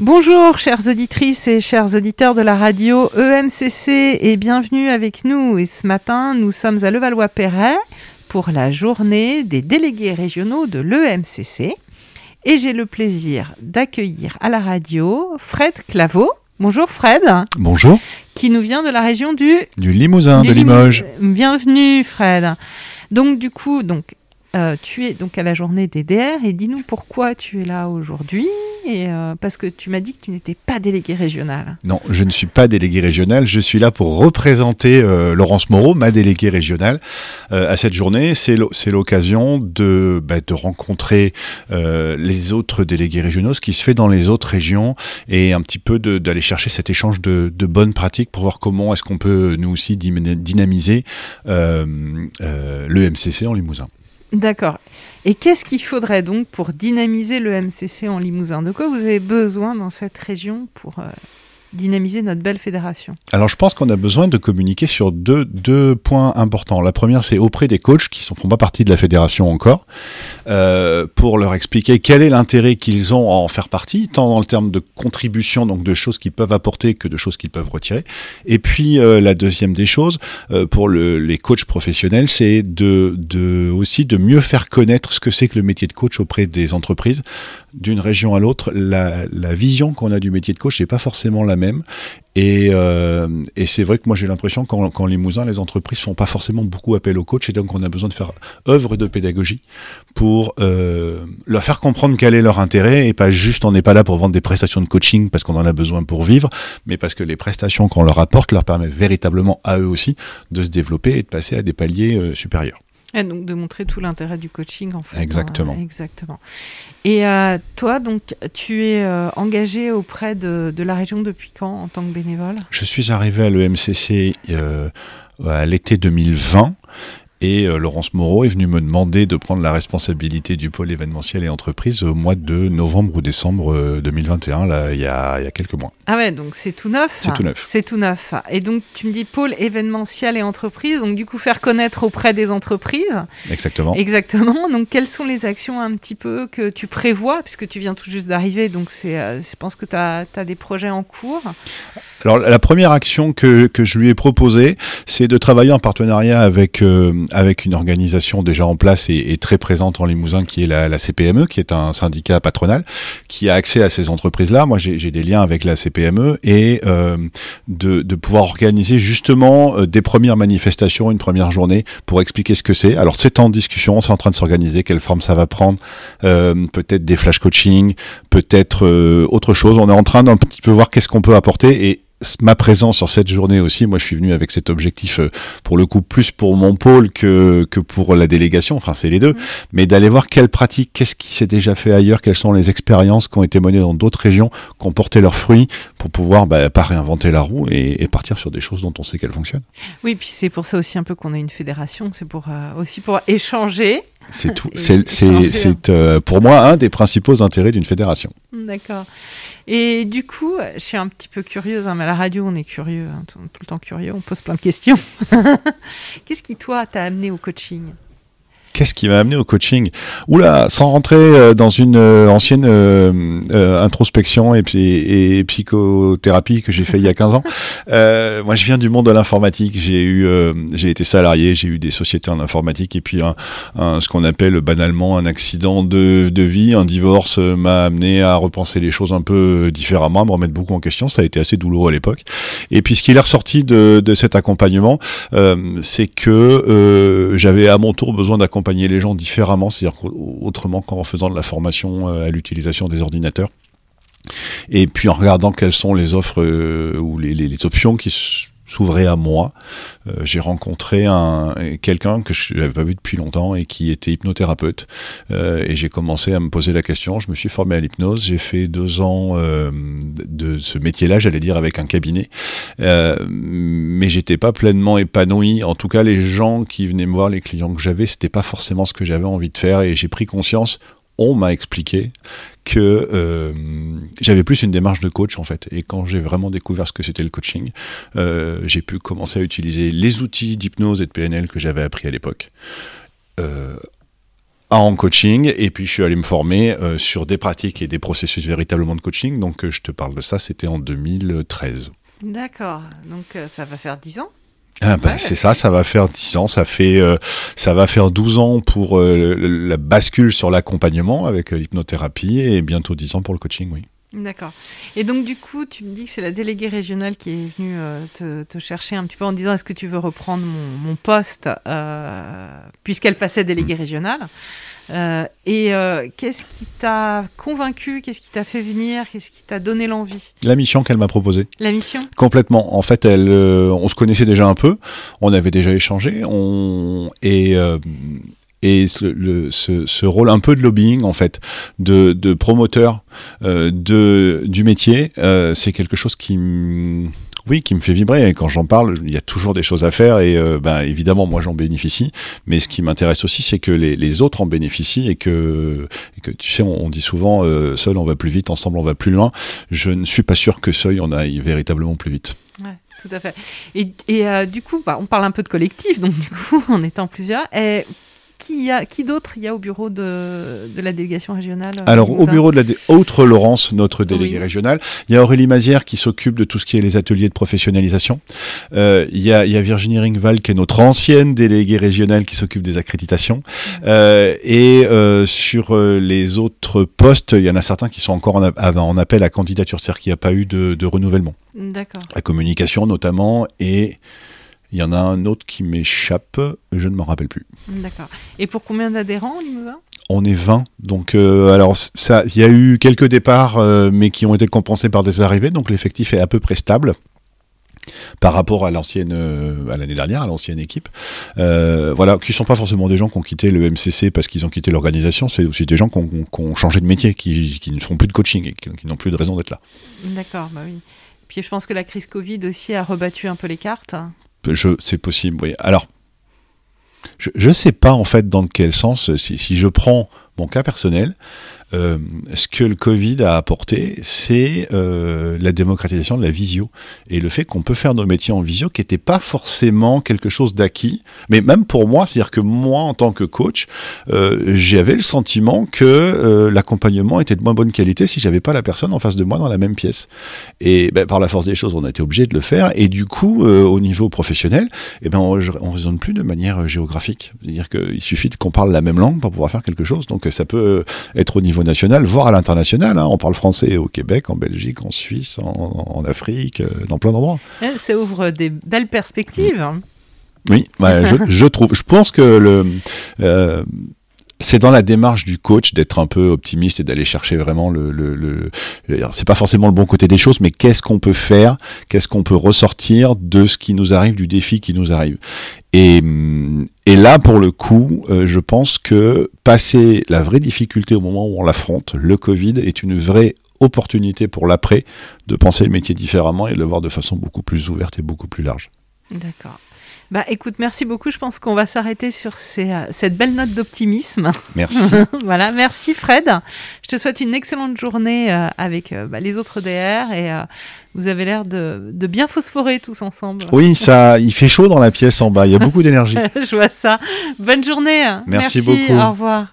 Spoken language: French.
Bonjour chères auditrices et chers auditeurs de la radio EMCC et bienvenue avec nous. Et ce matin, nous sommes à Levallois-Perret pour la journée des délégués régionaux de l'EMCC. Et j'ai le plaisir d'accueillir à la radio Fred Claveau. Bonjour Fred. Bonjour. Qui nous vient de la région du... Du Limousin, de Limoges. Bienvenue Fred. Donc du coup, donc euh, tu es donc à la journée des DR et dis-nous pourquoi tu es là aujourd'hui. Euh, parce que tu m'as dit que tu n'étais pas délégué régional. Non, je ne suis pas délégué régional. Je suis là pour représenter euh, Laurence Moreau, ma déléguée régionale, à cette journée. C'est l'occasion de, bah, rencontrer les autres délégués régionaux, ce qui se fait dans les autres régions, et un petit peu d'aller chercher cet échange de, de, bonnes pratiques pour voir comment est-ce qu'on peut nous aussi dynamiser le MCC en Limousin. D'accord. Et qu'est-ce qu'il faudrait donc pour dynamiser le MCC en Limousin? De quoi vous avez besoin dans cette région pour euh, dynamiser notre belle fédération Alors je pense qu'on a besoin de communiquer sur deux, deux points importants. La première, c'est auprès des coachs qui ne font pas partie de la fédération encore, euh, pour leur expliquer quel est l'intérêt qu'ils ont à en faire partie, tant dans le terme de contribution, donc de choses qu'ils peuvent apporter que de choses qu'ils peuvent retirer. Et puis euh, la deuxième des choses, euh, pour le, les coachs professionnels, c'est aussi de mieux faire connaître ce que c'est que le métier de coach auprès des entreprises. D'une région à l'autre, la, vision qu'on a du métier de coach n'est pas forcément la même. Et, euh, et c'est vrai que moi j'ai l'impression qu'en Limousin, les entreprises font pas forcément beaucoup appel aux coachs et donc on a besoin de faire œuvre de pédagogie pour euh, leur faire comprendre quel est leur intérêt et pas juste on n'est pas là pour vendre des prestations de coaching parce qu'on en a besoin pour vivre, mais parce que les prestations qu'on leur apporte leur permettent véritablement à eux aussi de se développer et de passer à des paliers euh, supérieurs. Et donc de montrer tout l'intérêt du coaching en fait. Exactement. exactement. Et euh, toi, donc, tu es euh, engagé auprès de, de, la région depuis quand en tant que bénévole? Je suis arrivé à l'EMCC euh, à l'été 2020 et euh, Laurence Moreau est venue me demander de prendre la responsabilité du pôle événementiel et entreprise au mois de novembre ou décembre 2021, euh, là, il y a, il y a quelques mois. Ah ouais, donc c'est tout neuf C'est tout neuf. C'est tout neuf. Et donc tu me dis pôle événementiel et entreprise, donc du coup faire connaître auprès des entreprises. Exactement. Exactement. Donc quelles sont les actions un petit peu que tu prévois, puisque tu viens tout juste d'arriver, donc c'est, euh, je pense que tu as, as, des projets en cours. Alors la première action que, que je lui ai proposée, c'est de travailler en partenariat avec, euh, avec une organisation déjà en place et, très présente en Limousin qui est la, la, CPME, qui est un syndicat patronal, qui a accès à ces entreprises-là. Moi j'ai des liens avec la CPME et euh, de, de, pouvoir organiser justement euh, des premières manifestations, une première journée pour expliquer ce que c'est. Alors c'est en discussion, c'est en train de s'organiser, quelle forme ça va prendre, euh, peut-être des flash coaching, peut-être euh, autre chose. On est en train d'un petit peu voir qu'est-ce qu'on peut apporter et ma présence sur cette journée aussi, moi je suis venu avec cet objectif euh, pour le coup plus pour mon pôle que, que pour la délégation, enfin c'est les deux, mmh. mais d'aller voir quelles pratiques, qu'est-ce qui s'est déjà fait ailleurs, quelles sont les expériences qui ont été menées dans d'autres régions, qui ont porté leurs fruits pour pouvoir bah, pas réinventer la roue et, et, partir sur des choses dont on sait qu'elles fonctionnent. Oui, puis c'est pour ça aussi un peu qu'on a une fédération, c'est pour euh, aussi pour échanger. C'est tout. C'est euh, pour moi un des principaux intérêts d'une fédération. D'accord. Et du coup, je suis un petit peu curieuse, hein, mais la radio, on est curieux, hein, tout le temps curieux, on pose plein de questions. Qu'est-ce qui, toi, t'a amené au coaching? Qu'est-ce qui m'a amené au coaching Oula, sans rentrer euh, dans une euh, ancienne euh, introspection et, et, et, psychothérapie que j'ai fait il y a 15 ans. Euh, moi, je viens du monde de l'informatique. J'ai eu, euh, j'ai été salarié, j'ai eu des sociétés en informatique et puis un, un, ce qu'on appelle banalement un accident de, de vie, un divorce m'a amené à repenser les choses un peu différemment, à me remettre beaucoup en question. Ça a été assez douloureux à l'époque. Et puis, ce qui est ressorti de, de cet accompagnement, c'est que j'avais à mon tour besoin d'accompagnement les gens différemment, c'est-à-dire autrement qu'en faisant de la formation à l'utilisation des ordinateurs. Et puis en regardant quelles sont les offres euh, ou les, les, les, options qui s'ouvrait à moi. Euh, j'ai rencontré un quelqu'un que je n'avais pas vu depuis longtemps et qui était hypnothérapeute. Euh, et j'ai commencé à me poser la question. Je me suis formé à l'hypnose. J'ai fait deux ans euh, de ce métier-là, j'allais dire avec un cabinet, mais j'étais pas pleinement épanoui. En tout cas, les gens qui venaient me voir, les clients que j'avais, c'était pas forcément ce que j'avais envie de faire. Et j'ai pris conscience on m'a expliqué que euh, j'avais plus une démarche de coach en fait. Et quand j'ai vraiment découvert ce que c'était le coaching, euh, j'ai pu commencer à utiliser les outils d'hypnose et de PNL que j'avais appris à l'époque. Euh, en coaching et puis je suis allé me former sur des pratiques et des processus véritablement de coaching. Donc je te parle de ça, c'était en 2013. D'accord, donc ça va faire 10 ans ah bah, Ouais, c'est ça, ça va faire 10 ans, ça fait euh, ça va faire 12 ans pour euh, la bascule sur l'accompagnement avec euh, l'hypnothérapie et bientôt 10 ans pour le coaching, oui. D'accord. Et donc du coup, tu me dis que c'est la déléguée régionale qui est venue euh, te, te chercher un petit peu en disant est-ce que tu veux reprendre mon, mon poste puisqu'elle passait déléguée régionale. Euh, et euh, qu'est-ce qui t'a convaincu? Qu'est-ce qui t'a fait venir? Qu'est-ce qui t'a donné l'envie? La mission qu'elle m'a proposée. La mission? Complètement. En fait, elle, euh, on se connaissait déjà un peu, on avait déjà échangé, on et et ce, le- ce, ce rôle un peu de lobbying en fait, de, de promoteur euh, de du métier, euh, c'est quelque chose qui oui, qui me fait vibrer. Et quand j'en parle, il y a toujours des choses à faire et euh, ben, évidemment, moi j'en bénéficie. Mais ce qui m'intéresse aussi, c'est que les, autres en bénéficient et que, tu sais, on, dit souvent, euh, seul on va plus vite, ensemble on va plus loin. Je ne suis pas sûr que seul on aille véritablement plus vite. Tout à fait. Et, et, euh, du coup, bah, on parle un peu de collectif, donc du coup, en étant plusieurs. Et qui, y a- qui d'autre il y a au bureau de, de la délégation régionale euh, Alors, au bureau de la dé- autre Laurence, notre déléguée Oui. régionale, il y a Aurélie Mazière qui s'occupe de tout ce qui est les ateliers de professionnalisation. Euh, il, y a, il y a Virginie Ringval qui est notre ancienne déléguée régionale qui s'occupe des accréditations. Euh, et euh, sur les autres postes, il y en a certains qui sont encore en, a- en appel à candidature, c'est-à-dire qu'il n'y a pas eu de, de renouvellement. D'accord. La communication notamment, et il y en a un autre qui m'échappe, je ne m'en rappelle plus. D'accord. Et pour combien d'adhérents, Limousin On est 20, donc euh, alors ça, il y a eu quelques départs, euh, mais qui ont été compensés par des arrivées, donc l'effectif est à peu près stable par rapport à l'ancienne, euh, à l'année dernière, à l'ancienne équipe. Euh, voilà, qui sont pas forcément des gens qui ont quitté le MCC parce qu'ils ont quitté l'organisation, c'est aussi des gens qui ont, qui ont changé de métier, qui, qui ne font plus de coaching et qui, qui n'ont plus de raison d'être là. D'accord, bah oui. Puis je pense que la crise Covid aussi a rebattu un peu les cartes. Je, c'est possible, oui. Alors, je ne sais pas en fait dans quel sens, si, si je prends mon cas personnel, euh, ce que le Covid a apporté, c'est euh, la démocratisation de la visio et le fait qu'on peut faire nos métiers en visio qui n'était pas forcément quelque chose d'acquis, mais même pour moi, c'est-à-dire que moi en tant que coach, euh, j'avais le sentiment que l'accompagnement était de moins bonne qualité si j'avais pas la personne en face de moi dans la même pièce. Et ben, par la force des choses, on a été obligé de le faire. Et du coup, au niveau professionnel, eh ben, on ne raisonne plus de manière géographique. C'est-à-dire qu'il suffit qu'on parle la même langue pour pouvoir faire quelque chose. Donc ça peut être au niveau national, voire à l'international. hein. On parle français au Québec, en Belgique, en Suisse, en, en Afrique, euh, dans plein d'endroits. Eh, Ça ouvre des belles perspectives. Oui, ouais, je, je trouve. Je pense que le. euh, c'est dans la démarche du coach d'être un peu optimiste et d'aller chercher vraiment le. le, le c'est pas forcément le bon côté des choses, mais qu'est-ce qu'on peut faire, qu'est-ce qu'on peut ressortir de ce qui nous arrive, du défi qui nous arrive. Et, là, pour le coup, euh, je pense que passer la vraie difficulté au moment où on l'affronte, le Covid, est une vraie opportunité pour l'après de penser le métier différemment et de le voir de façon beaucoup plus ouverte et beaucoup plus large. D'accord. Bah écoute, merci beaucoup. Je pense qu'on va s'arrêter sur ces, euh, cette belle note d'optimisme. Merci. voilà, merci Fred. Je te souhaite une excellente journée euh, avec euh, bah, les autres DR et euh, vous avez l'air de, de bien phosphorer tous ensemble. Oui, ça, il fait chaud dans la pièce en bas. Il y a beaucoup d'énergie. Je vois ça. Bonne journée. Merci beaucoup. Au revoir.